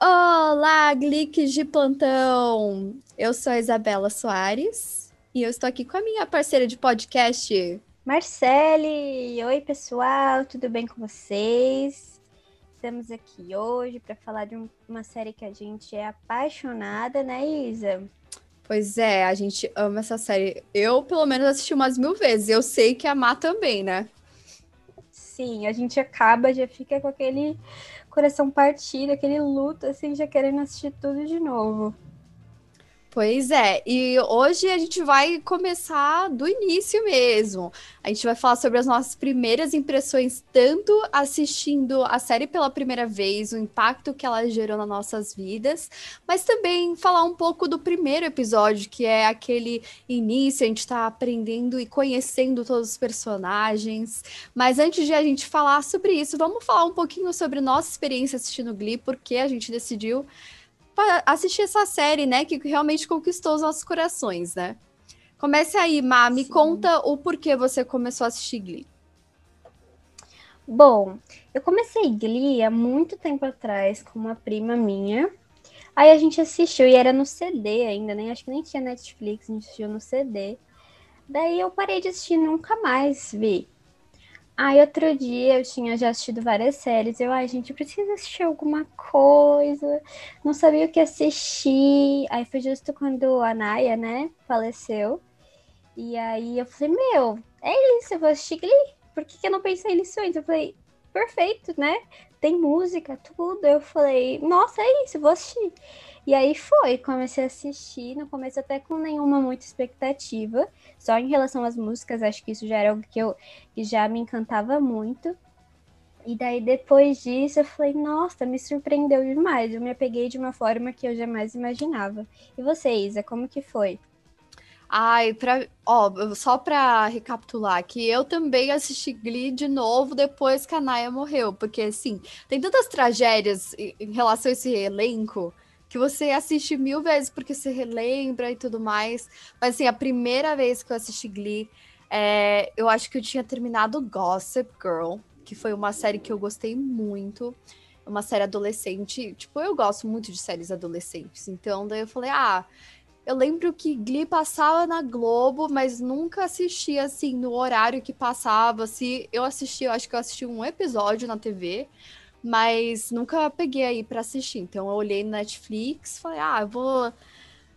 Olá, Gliques de plantão! Eu sou a Isabela Soares e eu estou aqui com a minha parceira de podcast, Marcele. Oi, pessoal, tudo bem com vocês? Estamos aqui hoje para falar de um- uma série que a gente é apaixonada, né, Isa? Pois é, a gente ama essa série. Eu, pelo menos, assisti umas mil vezes. Eu sei que a Má também, né? Sim, a gente acaba, já fica com aquele coração partido, aquele luto, assim, já querendo assistir tudo de novo. Pois é, e hoje a gente vai começar do início mesmo. A gente vai falar sobre as nossas primeiras impressões, tanto assistindo a série pela primeira vez, o impacto que ela gerou nas nossas vidas, mas também falar um pouco do primeiro episódio, que é aquele início, a gente tá aprendendo e conhecendo todos os personagens. Mas antes de a gente falar sobre isso, vamos falar um pouquinho sobre nossa experiência assistindo Glee, porque a gente decidiu assistir essa série, né, que realmente conquistou os nossos corações, né? Comece aí, Má, me Sim. conta o porquê você começou a assistir Glee. Bom, eu comecei Glee há muito tempo atrás com uma prima minha. Aí a gente assistiu e era no CD ainda, nem acho que nem tinha Netflix, a gente assistiu no CD. Daí eu parei de assistir, nunca mais vi. Aí outro dia eu tinha já assistido várias séries. Eu, ai, gente, eu preciso assistir alguma coisa. Não sabia o que assistir. Aí foi justo quando a Naya, né, faleceu. E aí eu falei, meu, é isso, eu vou assistir Glee. Por que, que eu não pensei nisso antes? Eu falei, perfeito, né? Tem música, tudo. Eu falei, nossa, é isso, vou assistir. E aí foi, comecei a assistir, no começo até com nenhuma muita expectativa, só em relação às músicas, acho que isso já era algo que, eu, que já me encantava muito. E daí depois disso eu falei, nossa, me surpreendeu demais, eu me apeguei de uma forma que eu jamais imaginava. E você, Isa, como que foi? Ai, pra, ó, só pra recapitular que eu também assisti Glee de novo depois que a Naya morreu, porque assim, tem tantas tragédias em relação a esse elenco que você assiste mil vezes porque você relembra e tudo mais. Mas assim, a primeira vez que eu assisti Glee, é, eu acho que eu tinha terminado Gossip Girl, que foi uma série que eu gostei muito. Uma série adolescente. Tipo, eu gosto muito de séries adolescentes. Então, daí eu falei, ah. Eu lembro que Glee passava na Globo, mas nunca assistia assim no horário que passava. Se eu assisti, eu acho que eu assisti um episódio na TV, mas nunca peguei aí pra assistir. Então eu olhei no Netflix, falei: "Ah, vou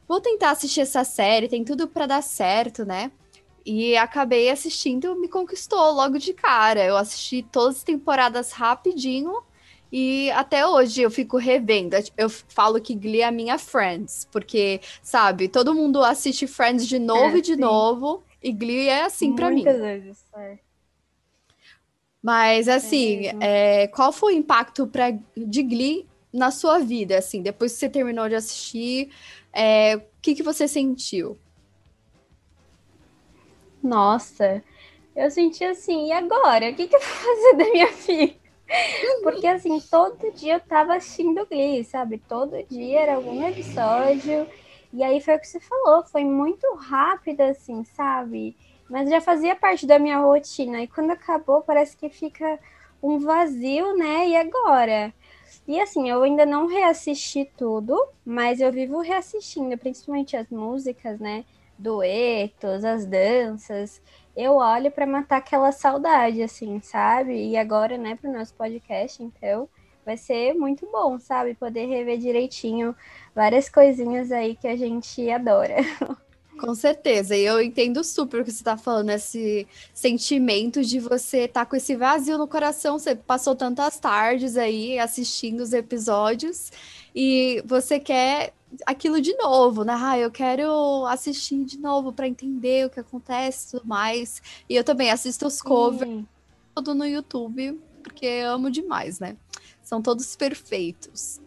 vou tentar assistir essa série, tem tudo pra dar certo, né?" E acabei assistindo, me conquistou logo de cara. Eu assisti todas as temporadas rapidinho. E até hoje eu fico revendo. Eu falo que Glee é a minha Friends, porque, sabe, todo mundo assiste Friends de novo É, e de sim. novo, e Glee é assim pra mim. Muitas vezes, é. Mas assim, mesmo. é, qual foi o impacto pra, de Glee na sua vida, assim, depois que você terminou de assistir, é, o que que você sentiu? Nossa, eu senti assim, e agora? O que, que eu vou fazer da minha vida? Porque assim, todo dia eu tava assistindo Glee, sabe? Todo dia era algum episódio. E aí foi o que você falou, foi muito rápido, assim, sabe? Mas já fazia parte da minha rotina. E quando acabou, parece que fica um vazio, né? E agora? E assim, eu ainda não reassisti tudo, mas eu vivo reassistindo, principalmente as músicas, né? Duetos, as danças. Eu olho para matar aquela saudade, assim, sabe? E agora, né, pro nosso podcast, então, vai ser muito bom, sabe? Poder rever direitinho várias coisinhas aí que a gente adora. Com certeza, e eu entendo super o que você tá falando, esse sentimento de você estar tá com esse vazio no coração. Você passou tantas tardes aí assistindo os episódios e você quer aquilo de novo, né? Ah, eu quero assistir de novo para entender o que acontece e tudo mais. E eu também assisto os covers tudo no YouTube, porque eu amo demais, né? São todos perfeitos.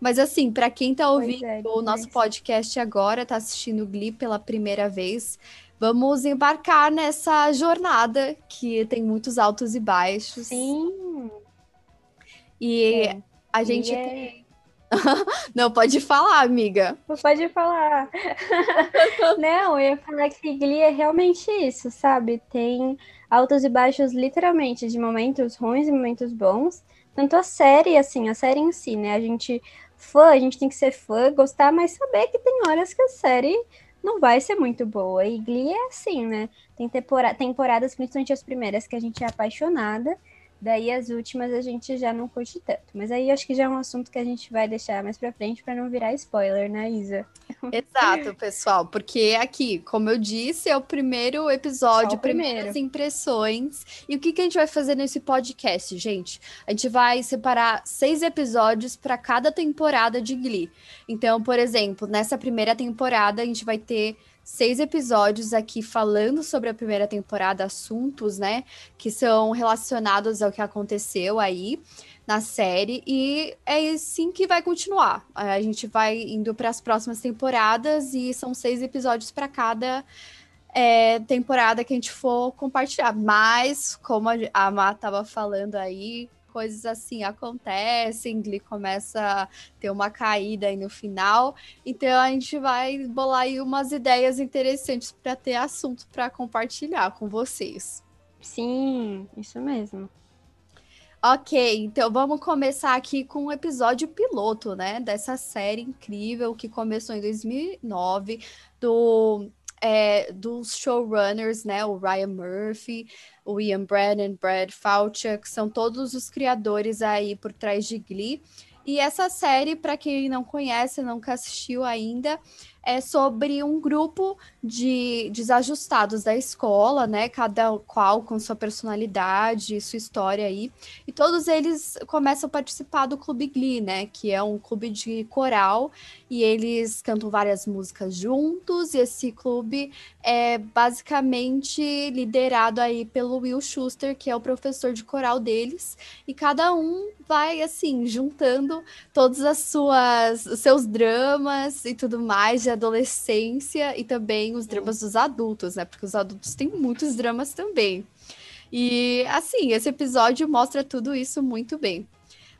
Mas assim, para quem tá ouvindo é, o nosso podcast agora, tá assistindo o Glee pela primeira vez, vamos embarcar nessa jornada que tem muitos altos e baixos. Sim. E É. a gente é- tem. Não, pode falar, amiga. Pode falar. Não, eu ia falar que Glee é realmente isso, sabe? Tem altos e baixos, literalmente, de momentos ruins e momentos bons. Tanto a série, assim, a série em si, né? A gente, fã, a gente tem que ser fã, gostar, mas saber que tem horas que a série não vai ser muito boa. E Glee é assim, né? Tem temporada, temporadas, principalmente as primeiras, que a gente é apaixonada. Daí as últimas a gente já não curte tanto. Mas aí acho que já é um assunto que a gente vai deixar mais pra frente para não virar spoiler, né, Isa? Exato, pessoal. Porque aqui, como eu disse, é o primeiro episódio, primeiras impressões. E o que, que a gente vai fazer nesse podcast, gente? A gente vai separar seis episódios para cada temporada de Glee. Então, por exemplo, nessa primeira temporada a gente vai ter seis episódios aqui falando sobre a primeira temporada, assuntos, né, que são relacionados ao que aconteceu aí na série e é assim que vai continuar. A gente vai indo para as próximas temporadas e são seis episódios para cada é, temporada que a gente for compartilhar. Mas, como a Má estava falando aí, coisas assim acontecem, Glee começa a ter uma caída aí no final. Então a gente vai bolar aí umas ideias interessantes para ter assunto para compartilhar com vocês. Sim, isso mesmo. Ok, então vamos começar aqui com um episódio piloto, né? Dessa série incrível que começou em 2009, do é, dos showrunners, né? O Ryan Murphy, o Ian Brennan, Brad Falchuk, que são todos os criadores aí por trás de Glee. E essa série, para quem não conhece, nunca assistiu ainda, é sobre um grupo de desajustados da escola, né? Cada qual com sua personalidade, sua história aí. E todos eles começam a participar do Clube Glee, né? Que é um clube de coral e eles cantam várias músicas juntos. E esse clube é basicamente liderado aí pelo Will Schuster, que é o professor de coral deles. E cada um vai assim juntando todas as suas os seus dramas e tudo mais adolescência e também os dramas dos adultos, né? Porque os adultos têm muitos dramas também. E assim, esse episódio mostra tudo isso muito bem.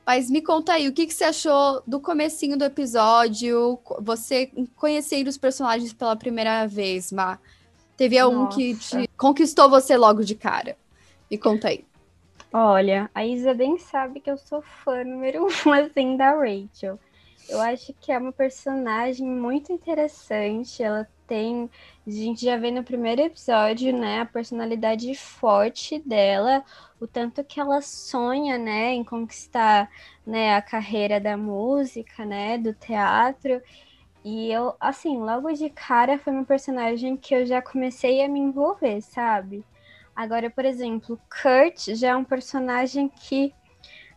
Mas me conta aí, o que, que você achou do comecinho do episódio? Você conhecendo os personagens pela primeira vez, Má? Teve algum Nossa. que te conquistou você logo de cara? Me conta aí. Olha, a Isa bem sabe que eu sou fã número um, assim, da Rachel. Eu acho que é uma personagem muito interessante. Ela tem. A gente já vê no primeiro episódio, né? A personalidade forte dela, o tanto que ela sonha, né, em conquistar né, a carreira da música, né? Do teatro. E eu, assim, logo de cara foi uma personagem que eu já comecei a me envolver, sabe? Agora, por exemplo, Kurt já é um personagem que.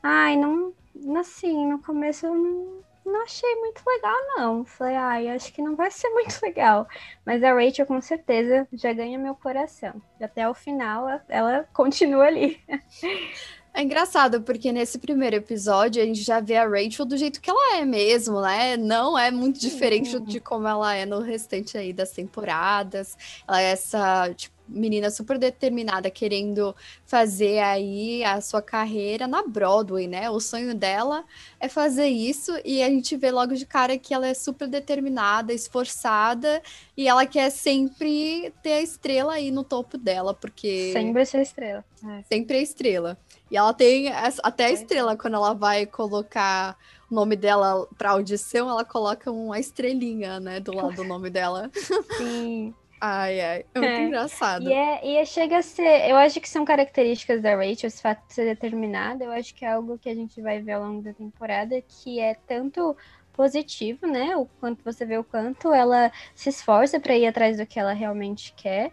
Ai, não. Assim, no começo eu não não achei muito legal, não. Falei, ai, acho que não vai ser muito legal. Mas a Rachel, com certeza, já ganha meu coração. Até o final, ela continua ali. É engraçado, porque nesse primeiro episódio a gente já vê a Rachel do jeito que ela é mesmo, né? Não é muito diferente uhum. de como ela é no restante aí das temporadas. Ela é essa, tipo, menina super determinada, querendo fazer aí a sua carreira na Broadway, né? O sonho dela é fazer isso e a gente vê logo de cara que ela é super determinada, esforçada e ela quer sempre ter a estrela aí no topo dela, porque sempre ser estrela. É. Sempre a estrela. E ela tem até a estrela quando ela vai colocar o nome dela para audição, ela coloca uma estrelinha, né, do lado do nome dela. Sim. Ai, ai, é muito é. engraçado. E, é, e é, chega a ser, eu acho que são características da Rachel, esse fato de ser determinada, eu acho que é algo que a gente vai ver ao longo da temporada, que é tanto positivo, né? O quanto você vê o quanto ela se esforça para ir atrás do que ela realmente quer,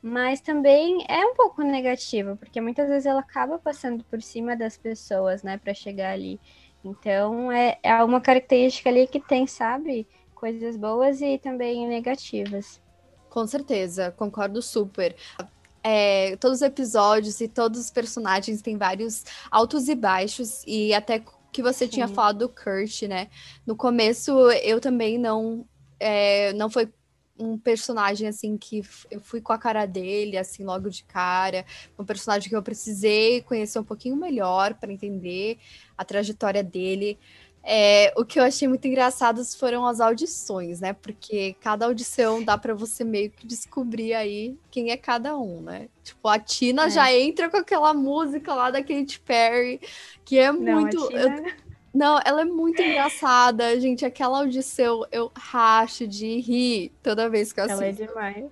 mas também é um pouco negativo, porque muitas vezes ela acaba passando por cima das pessoas, né, para chegar ali. Então é, é uma característica ali que tem, sabe, coisas boas e também negativas. Com certeza, concordo super. É, todos os episódios e todos os personagens têm vários altos e baixos, e até que você Sim. tinha falado do Kurt, né? No começo eu também não. É, não foi um personagem assim que eu fui com a cara dele assim logo de cara, um personagem que eu precisei conhecer um pouquinho melhor para entender a trajetória dele. É, o que eu achei muito engraçado foram as audições, né? Porque cada audição dá para você meio que descobrir aí quem é cada um, né? Tipo, a Tina é. já entra com aquela música lá da Katy Perry, que é Não, muito. Tina... Eu... Não, ela é muito engraçada, gente. Aquela audição eu racho de rir toda vez que eu assisto. Ela é demais.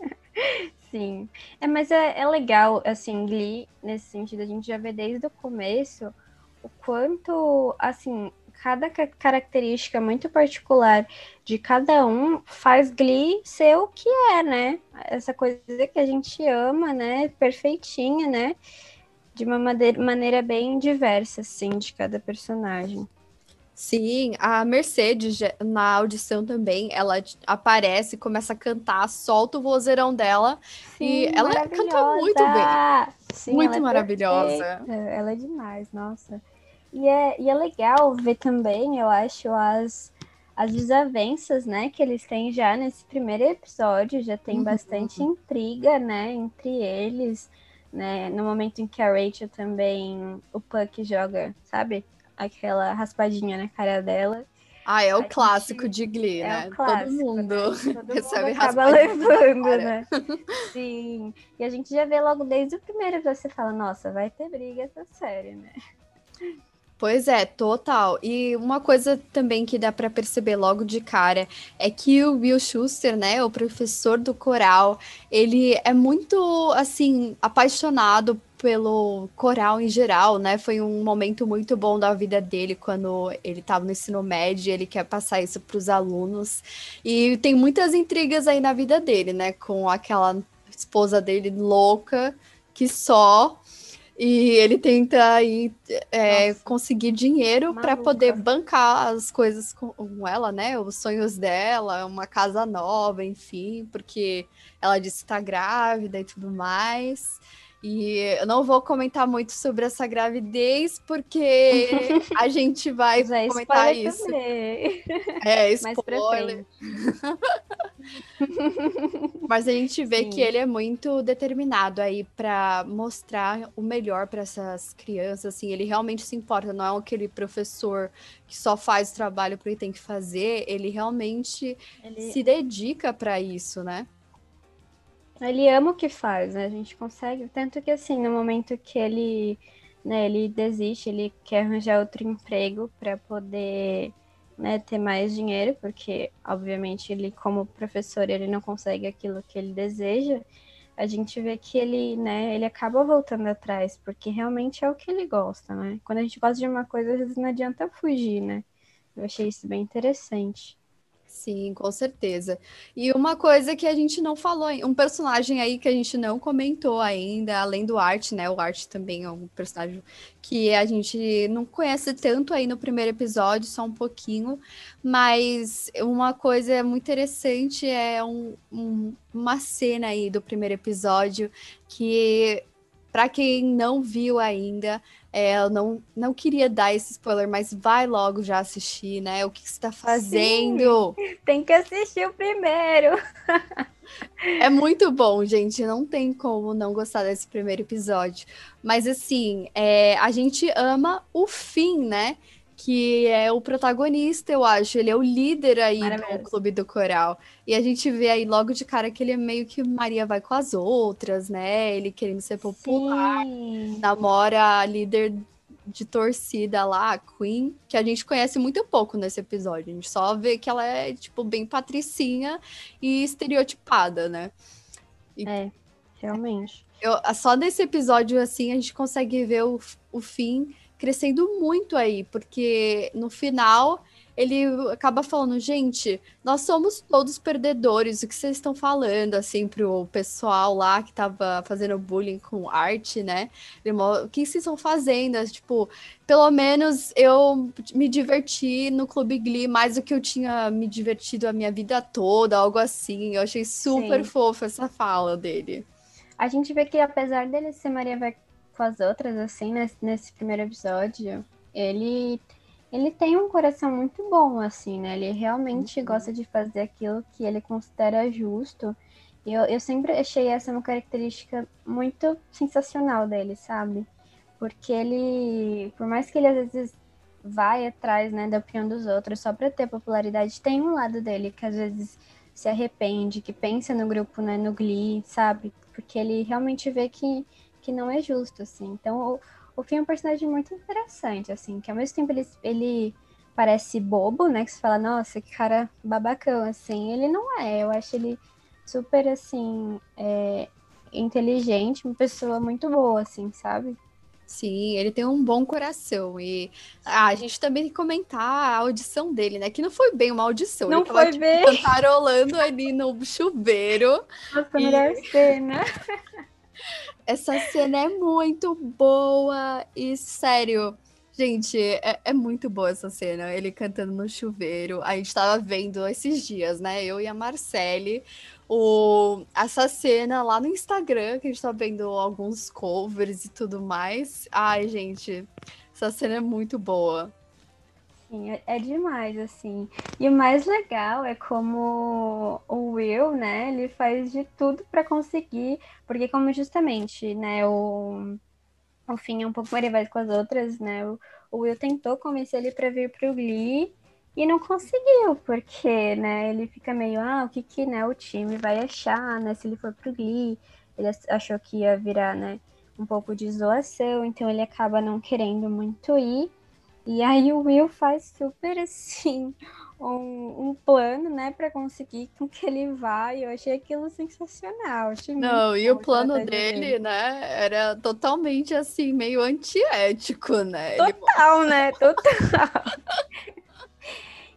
Sim. É, mas é, é legal, assim, Glee, nesse sentido, a gente já vê desde o começo o quanto, assim, cada característica muito particular de cada um faz Glee ser o que é, né? Essa coisa que a gente ama, né? Perfeitinha, né? De uma maneira bem diversa, assim, de cada personagem. Sim, a Mercedes, na audição também, ela aparece, começa a cantar, solta o vozeirão dela Sim, e ela canta muito bem. Sim, muito é maravilhosa. Ela é demais, nossa. E é, e é legal ver também, eu acho, as, as desavenças, né, que eles têm já nesse primeiro episódio, já tem uhum. bastante intriga, né, entre eles, né, no momento em que a Rachel também, o Puck joga, sabe, aquela raspadinha na cara dela. Ah, é o clássico gente... de Glee, é né? Clássico, Todo mundo né? Todo recebe mundo acaba levando, né? Sim. E a gente já vê logo desde o primeiro você fala, nossa, vai ter briga essa série, né? Pois é, total. E uma coisa também que dá para perceber logo de cara é que o Will Schuster, né, o professor do coral, ele é muito assim apaixonado pelo coral em geral, né? Foi um momento muito bom da vida dele quando ele estava no ensino médio, ele quer passar isso para os alunos. E tem muitas intrigas aí na vida dele, né, com aquela esposa dele louca que só e ele tenta aí é, conseguir dinheiro para poder bancar as coisas com ela, né? Os sonhos dela, uma casa nova, enfim, porque ela disse que tá grávida e tudo mais. E eu não vou comentar muito sobre essa gravidez, porque a gente vai é comentar isso. Também. É, spoiler. Mas a gente vê Sim. que ele é muito determinado aí para mostrar o melhor para essas crianças, assim, ele realmente se importa, não é aquele professor que só faz o trabalho porque tem que fazer, ele realmente ele... se dedica para isso, né? Ele ama o que faz, né? A gente consegue. Tanto que, assim, no momento que ele, né, ele desiste, ele quer arranjar outro emprego para poder né, ter mais dinheiro, porque, obviamente, ele, como professor, ele não consegue aquilo que ele deseja. A gente vê que ele, né, ele acaba voltando atrás, porque realmente é o que ele gosta, né? Quando a gente gosta de uma coisa, às vezes não adianta fugir, né? Eu achei isso bem interessante. Sim, com certeza. E uma coisa que a gente não falou, um personagem aí que a gente não comentou ainda, além do Art, né? O Art também é um personagem que a gente não conhece tanto aí no primeiro episódio, só um pouquinho, mas uma coisa muito interessante é um, um, uma cena aí do primeiro episódio que, para quem não viu ainda, é, eu não, não queria dar esse spoiler, mas vai logo já assistir, né? O que, que você tá fazendo? Sim, tem que assistir o primeiro. é muito bom, gente. Não tem como não gostar desse primeiro episódio. Mas assim, é, a gente ama o fim, né? Que é o protagonista, eu acho. Ele é o líder aí do Clube do Coral. E a gente vê aí logo de cara que ele é meio que Maria vai com as outras, né? Ele querendo ser popular, Sim. namora a líder de torcida lá, a Queen, que a gente conhece muito pouco nesse episódio. A gente só vê que ela é, tipo, bem patricinha e estereotipada, né? E... É, realmente. Eu, só nesse episódio, assim, a gente consegue ver o, o fim crescendo muito aí, porque no final ele acaba falando, gente, nós somos todos perdedores, o que vocês estão falando, assim, pro pessoal lá que tava fazendo bullying com arte, né? O que vocês estão fazendo? Tipo, pelo menos eu me diverti no Clube Glee mais do que eu tinha me divertido a minha vida toda, algo assim. Eu achei super Sim. fofo essa fala dele. A gente vê que apesar dele ser Maria com as outras, assim, nesse, nesse primeiro episódio, ele ele tem um coração muito bom, assim, né? Ele realmente uhum. gosta de fazer aquilo que ele considera justo. Eu, eu sempre achei essa uma característica muito sensacional dele, sabe? Porque ele, por mais que ele às vezes vai atrás, né, da opinião dos outros só para ter popularidade, tem um lado dele que às vezes se arrepende, que pensa no grupo, né, no Glee, sabe? Porque ele realmente vê que, que não é justo, assim. Então, o, o Finn é um personagem muito interessante, assim, que ao mesmo tempo ele, ele parece bobo, né, que você fala, nossa, que cara babacão, assim. Ele não é, eu acho ele super, assim, é, inteligente, uma pessoa muito boa, assim, sabe? Sim, ele tem um bom coração. E ah, a gente também tem que comentar a audição dele, né? Que não foi bem uma audição. Não ele tava, foi tipo, bem. cantarolando ali no chuveiro. Nossa, e... melhor cena. Essa cena é muito boa e sério. Gente, é, é, muito boa essa cena. Ele cantando no chuveiro. A gente tava vendo esses dias, né? Eu e a Marcele o, essa cena lá no Instagram, que a gente tá vendo alguns covers e tudo mais. Ai, gente, essa cena é muito boa. Sim, é, é demais, assim. E o mais legal é como o Will, né, ele faz de tudo para conseguir, porque como justamente, né, o, o Finn é um pouco mais com as outras, né, o, o Will tentou convencer ele para vir pro Glee, e não conseguiu, porque, né, ele fica meio, ah, o que que, né, o time vai achar, né, se ele for pro Glee. Ele achou que ia virar, né, um pouco de zoação, então ele acaba não querendo muito ir. E aí o Will faz super, assim, um, um plano, né, para conseguir com que ele vá. E eu achei aquilo sensacional. Achei não, e o plano dele, né, era totalmente, assim, meio antiético, né? Total, ele... né, total.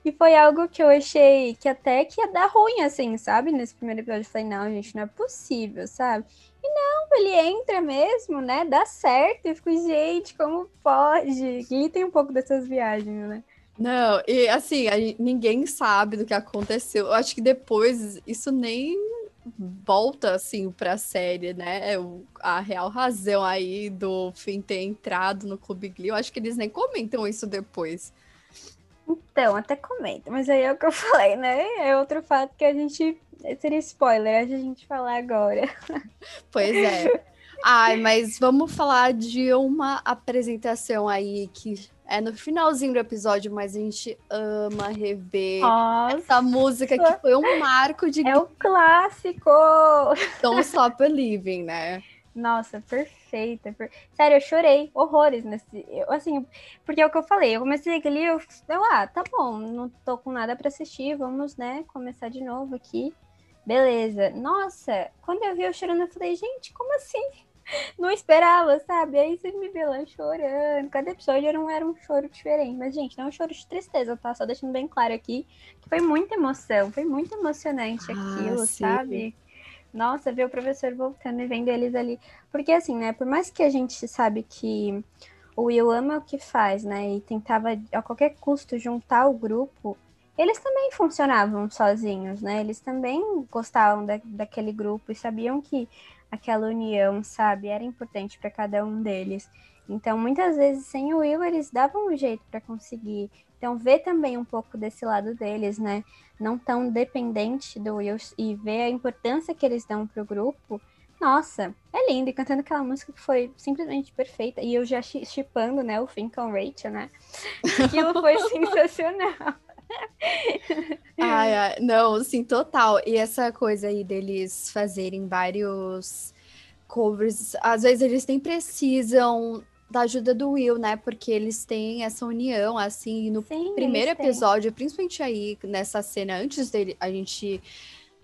E foi algo que eu achei que até que ia dar ruim, assim, sabe? Nesse primeiro episódio, eu falei, não, gente, não é possível, sabe? E não, ele entra mesmo, né? Dá certo. Eu fico, gente, como pode? E tem um pouco dessas viagens, né? Não, e assim, ninguém sabe do que aconteceu. Eu acho que depois isso nem volta assim pra série, né? É a real razão aí do Finn ter entrado no Clube Glee. Eu acho que eles nem comentam isso depois. Então, até comenta, mas aí é o que eu falei, né? É outro fato que a gente. Seria spoiler a gente falar agora. Pois é. Ai, mas vamos falar de uma apresentação aí que é no finalzinho do episódio, mas a gente ama rever Nossa. essa música que foi um marco de. É o clássico! Don't Stop Believing, né? Nossa, perfeita. Per... Sério, eu chorei horrores nesse. Eu, assim, porque é o que eu falei. Eu comecei ali, eu, eu ah, tá bom, não tô com nada para assistir, vamos, né, começar de novo aqui. Beleza. Nossa, quando eu vi eu chorando, eu falei, gente, como assim? Não esperava, sabe? Aí você me vê lá chorando. Cada episódio era um, era um choro diferente. Mas, gente, não é um choro de tristeza, tá? Só deixando bem claro aqui que foi muita emoção, foi muito emocionante ah, aquilo, sabe? Nossa, ver o professor voltando e vendo eles ali. Porque assim, né, por mais que a gente sabe que o Will ama o que faz, né, e tentava a qualquer custo juntar o grupo, eles também funcionavam sozinhos, né? Eles também gostavam da, daquele grupo e sabiam que aquela união, sabe, era importante para cada um deles. Então, muitas vezes, sem o Will, eles davam um jeito para conseguir. Então, ver também um pouco desse lado deles, né? Não tão dependente do Will e ver a importância que eles dão pro grupo. Nossa, é lindo. E cantando aquela música que foi simplesmente perfeita. E eu já chipando, né, o Finn com Rachel, né? Aquilo foi sensacional. ai, ai, não, assim, total. E essa coisa aí deles fazerem vários covers, às vezes eles nem precisam da ajuda do Will, né? Porque eles têm essa união, assim, no Sim, primeiro episódio, principalmente aí nessa cena, antes dele, a gente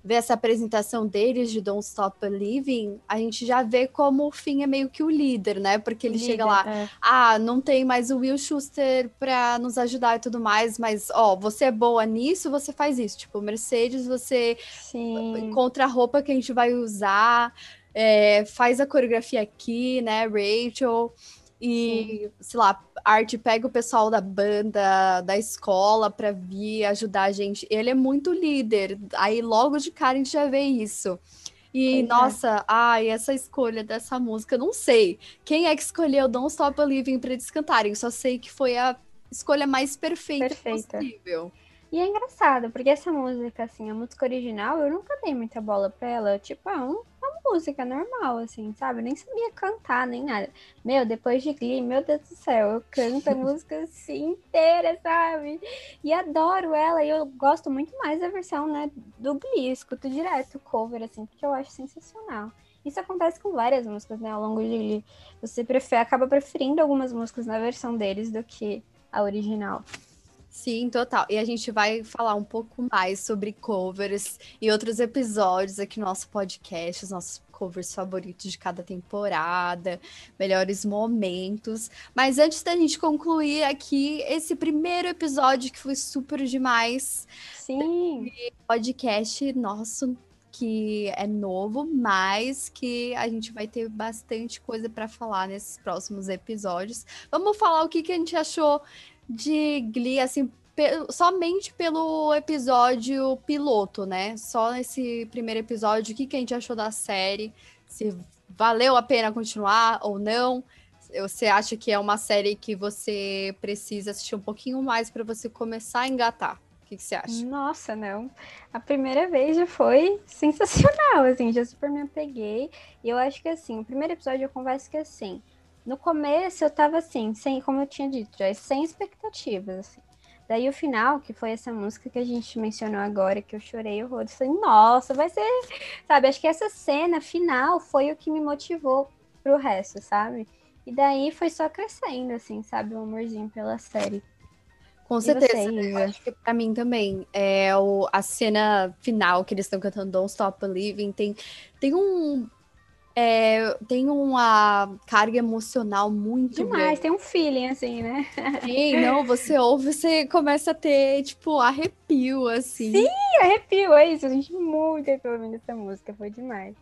ver essa apresentação deles de Don't Stop Believing, a gente já vê como o Finn é meio que o líder, né? Porque ele líder, chega lá, é. ah, não tem mais o Will Schuster pra nos ajudar e tudo mais, mas, ó, você é boa nisso, você faz isso. Tipo, Mercedes, você Sim. encontra a roupa que a gente vai usar, é, faz a coreografia aqui, né, Rachel. E, Sim. sei lá, a arte pega o pessoal da banda, da escola para vir ajudar a gente. Ele é muito líder. Aí logo de cara a gente já vê isso. E, é. nossa, ai, essa escolha dessa música, não sei. Quem é que escolheu Don't Stop Believing pra eles cantarem? Só sei que foi a escolha mais perfeita, perfeita. possível. E é engraçado, porque essa música, assim, a música original, eu nunca dei muita bola pra ela. Tipo, é um, música normal, assim, sabe? Eu nem sabia cantar, nem nada. Meu, depois de Glee, meu Deus do céu, eu canto a música assim inteira, sabe? E adoro ela, e eu gosto muito mais da versão, né, do Glee, escuto direto o cover, assim, porque eu acho sensacional. Isso acontece com várias músicas, né, ao longo de Glee. Você prefere, acaba preferindo algumas músicas na versão deles do que a original. Sim, total. E a gente vai falar um pouco mais sobre covers e outros episódios aqui no nosso podcast, os nossos covers favoritos de cada temporada, melhores momentos. Mas antes da gente concluir aqui esse primeiro episódio que foi super demais. Sim. Podcast nosso que é novo, mas que a gente vai ter bastante coisa para falar nesses próximos episódios. Vamos falar o que, que a gente achou de Glee, assim, pe somente pelo episódio piloto, né? Só nesse primeiro episódio, o que, que a gente achou da série, se valeu a pena continuar ou não. Você acha que é uma série que você precisa assistir um pouquinho mais para você começar a engatar? O que, que, você acha? Nossa, não. A primeira vez já foi sensacional, assim, já super me apeguei. E eu acho que, assim, o primeiro episódio eu converso que, assim, no começo eu tava assim, sem, como eu tinha dito, já sem expectativas, assim. Daí o final, que foi essa música que a gente mencionou agora, que eu chorei horrores, falei, nossa, vai ser, sabe? Acho que essa cena final foi o que me motivou pro resto, sabe? E daí foi só crescendo, assim, sabe? O amorzinho pela série. Com certeza. Você, acho que pra mim também. É o, a cena final que eles estão cantando Don't Stop Believing tem, tem um, é, tem uma carga emocional muito Demais, grande. tem um feeling assim, né? Sim, não, você ouve, você começa a ter, tipo, arrepio, assim. Sim, arrepio, é isso. A gente muito arrepiou ouvindo essa música, foi demais.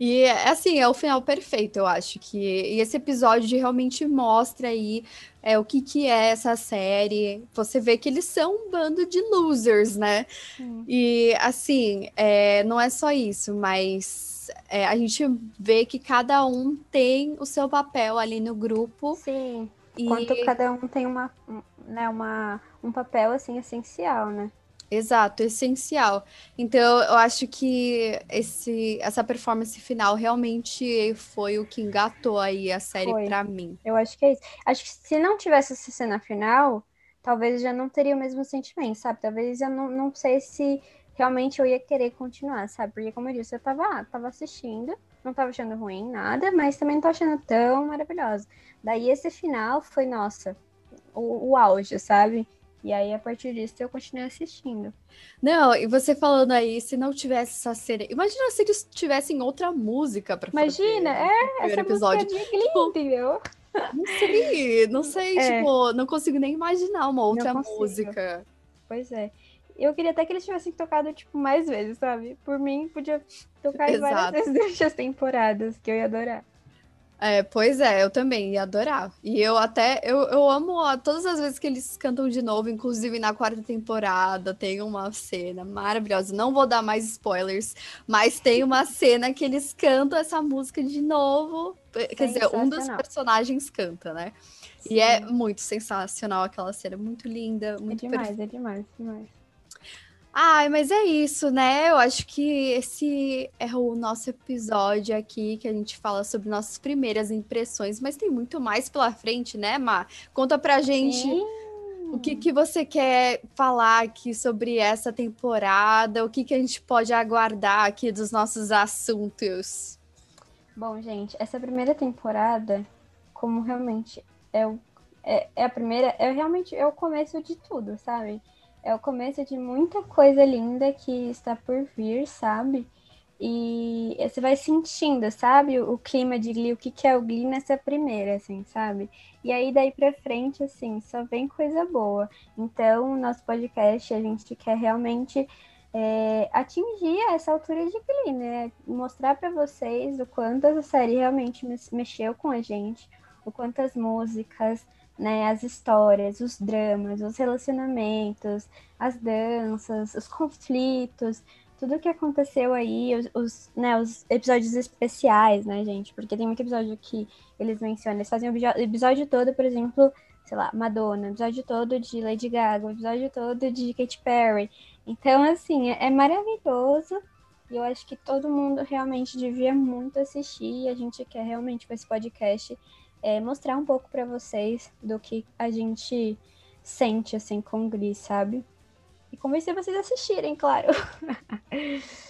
E, assim, é o final perfeito, eu acho que... E esse episódio realmente mostra aí é, o que, que é essa série. Você vê que eles são um bando de losers, né? Hum. E, assim, é, não é só isso, mas é, a gente vê que cada um tem o seu papel ali no grupo. Sim. E... Quanto cada um tem uma, né, uma, um papel assim essencial, né? Exato, essencial. Então, eu acho que esse, essa performance final realmente foi o que engatou aí a série para mim. Eu acho que é isso. Acho que se não tivesse essa cena final, talvez já não teria o mesmo sentimento, sabe? Talvez eu não, não sei se realmente eu ia querer continuar, sabe? Porque, como eu disse, eu tava, tava assistindo, não tava achando ruim nada, mas também não tô achando tão maravilhosa. Daí esse final foi, nossa, o, o auge, sabe? E aí, a partir disso, eu continuei assistindo. Não, e você falando aí, se não tivesse essa série. Imagina se eles tivessem outra música pra Imagina, fazer. é, essa episódio. música é de Glee, entendeu? Não sei, não sei, é. tipo, não consigo nem imaginar uma outra música. Pois é. Eu queria até que eles tivessem tocado, tipo, mais vezes, sabe? Por mim, podia tocar várias vezes durante as temporadas, que eu ia adorar. É, pois é, eu também ia adorar. E eu até, eu, eu amo ó, todas as vezes que eles cantam de novo, inclusive na quarta temporada, tem uma cena maravilhosa. Não vou dar mais spoilers, mas tem uma cena que eles cantam essa música de novo. Quer dizer, um dos personagens canta, né? Sim. E é muito sensacional aquela cena, muito linda, muito É demais, é demais, demais. Ai, mas é isso, né? Eu acho que esse é o nosso episódio aqui, que a gente fala sobre nossas primeiras impressões, mas tem muito mais pela frente, né, Má? Conta pra gente Sim. o que, que você quer falar aqui sobre essa temporada, o que, que a gente pode aguardar aqui dos nossos assuntos. Bom, gente, essa primeira temporada, como realmente é, o, é, é a primeira, é realmente é o começo de tudo, sabe? É o começo de muita coisa linda que está por vir, sabe? E você vai sentindo, sabe, o clima de Glee, o que, é o Glee nessa primeira, assim, sabe? E aí daí pra frente, assim, só vem coisa boa. Então, nosso podcast, a gente quer realmente é, atingir essa altura de Glee, né? Mostrar para vocês o quanto essa série realmente mexeu com a gente, o quanto as músicas, né, as histórias, os dramas, os relacionamentos, as danças, os conflitos, tudo que aconteceu aí, os, os, né, os episódios especiais, né, gente? Porque tem muito episódio que eles mencionam, eles fazem o episódio todo, por exemplo, sei lá, Madonna, episódio todo de Lady Gaga, episódio todo de Katy Perry. Então, assim, é, é maravilhoso E eu acho que todo mundo realmente devia muito assistir. E a gente quer realmente com esse podcast é, mostrar um pouco para vocês do que a gente sente assim com Glee, sabe? E convencer vocês a assistirem, claro.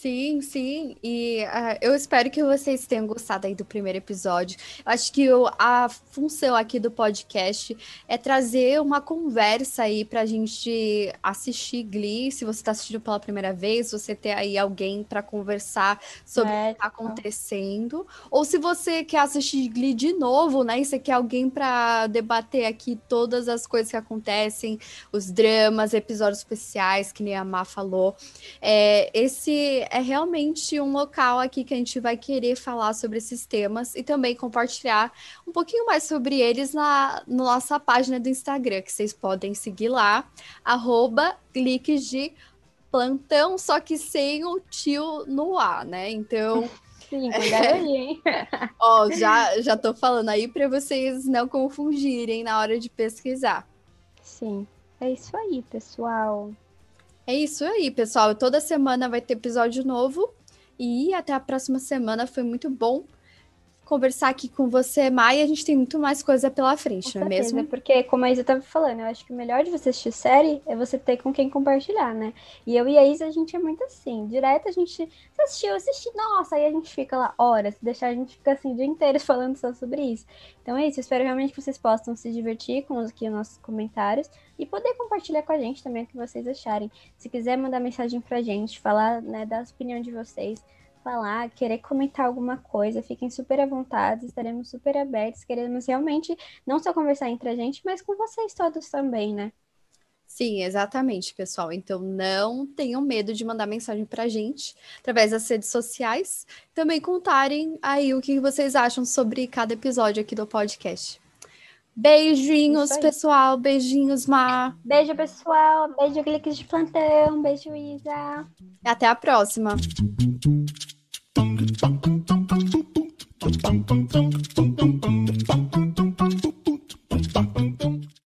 Sim, sim. E uh, eu espero que vocês tenham gostado aí do primeiro episódio. Eu acho que eu, a função aqui do podcast é trazer uma conversa aí pra gente assistir Glee. Se você tá assistindo pela primeira vez, você ter aí alguém para conversar sobre é, o que tá acontecendo. Ou se você quer assistir Glee de novo, né? E você quer alguém para debater aqui todas as coisas que acontecem, os dramas, episódios especiais, que nem a Má falou. É, esse é realmente um local aqui que a gente vai querer falar sobre esses temas e também compartilhar um pouquinho mais sobre eles na, na nossa página do Instagram, que vocês podem seguir lá, arroba cliques de plantão, só que sem o tio no ar, né? Então. Sim, cuidado aí, hein? Ó, já, já tô falando aí para vocês não confundirem na hora de pesquisar. Sim, é isso aí, pessoal. É isso aí, pessoal. Toda semana vai ter episódio novo. E até a próxima semana. Foi muito bom conversar aqui com você, Mai. A gente tem muito mais coisa pela frente, com não é certeza, mesmo? Porque, como a Isa estava falando, eu acho que o melhor de você assistir série é você ter com quem compartilhar, né? E eu e a Isa, a gente é muito assim. Direto a gente você assistiu, assisti, nossa, aí a gente fica lá horas. Se deixar, a gente fica assim o dia inteiro falando só sobre isso. Então é isso. Eu espero realmente que vocês possam se divertir com os, aqui os nossos comentários e poder compartilhar com a gente também o que vocês acharem. Se quiser mandar mensagem pra gente, falar né, da opinião de vocês, falar, querer comentar alguma coisa, fiquem super à vontade, estaremos super abertos, queremos realmente não só conversar entre a gente, mas com vocês todos também, né? Sim, exatamente, pessoal. Então não tenham medo de mandar mensagem pra gente através das redes sociais. Também contarem aí o que vocês acham sobre cada episódio aqui do podcast. Beijinhos, pessoal. Beijinhos, Mar. Beijo, pessoal. Beijo, cliques de plantão. Beijo, Isa. Até a próxima. tum, tum, tum.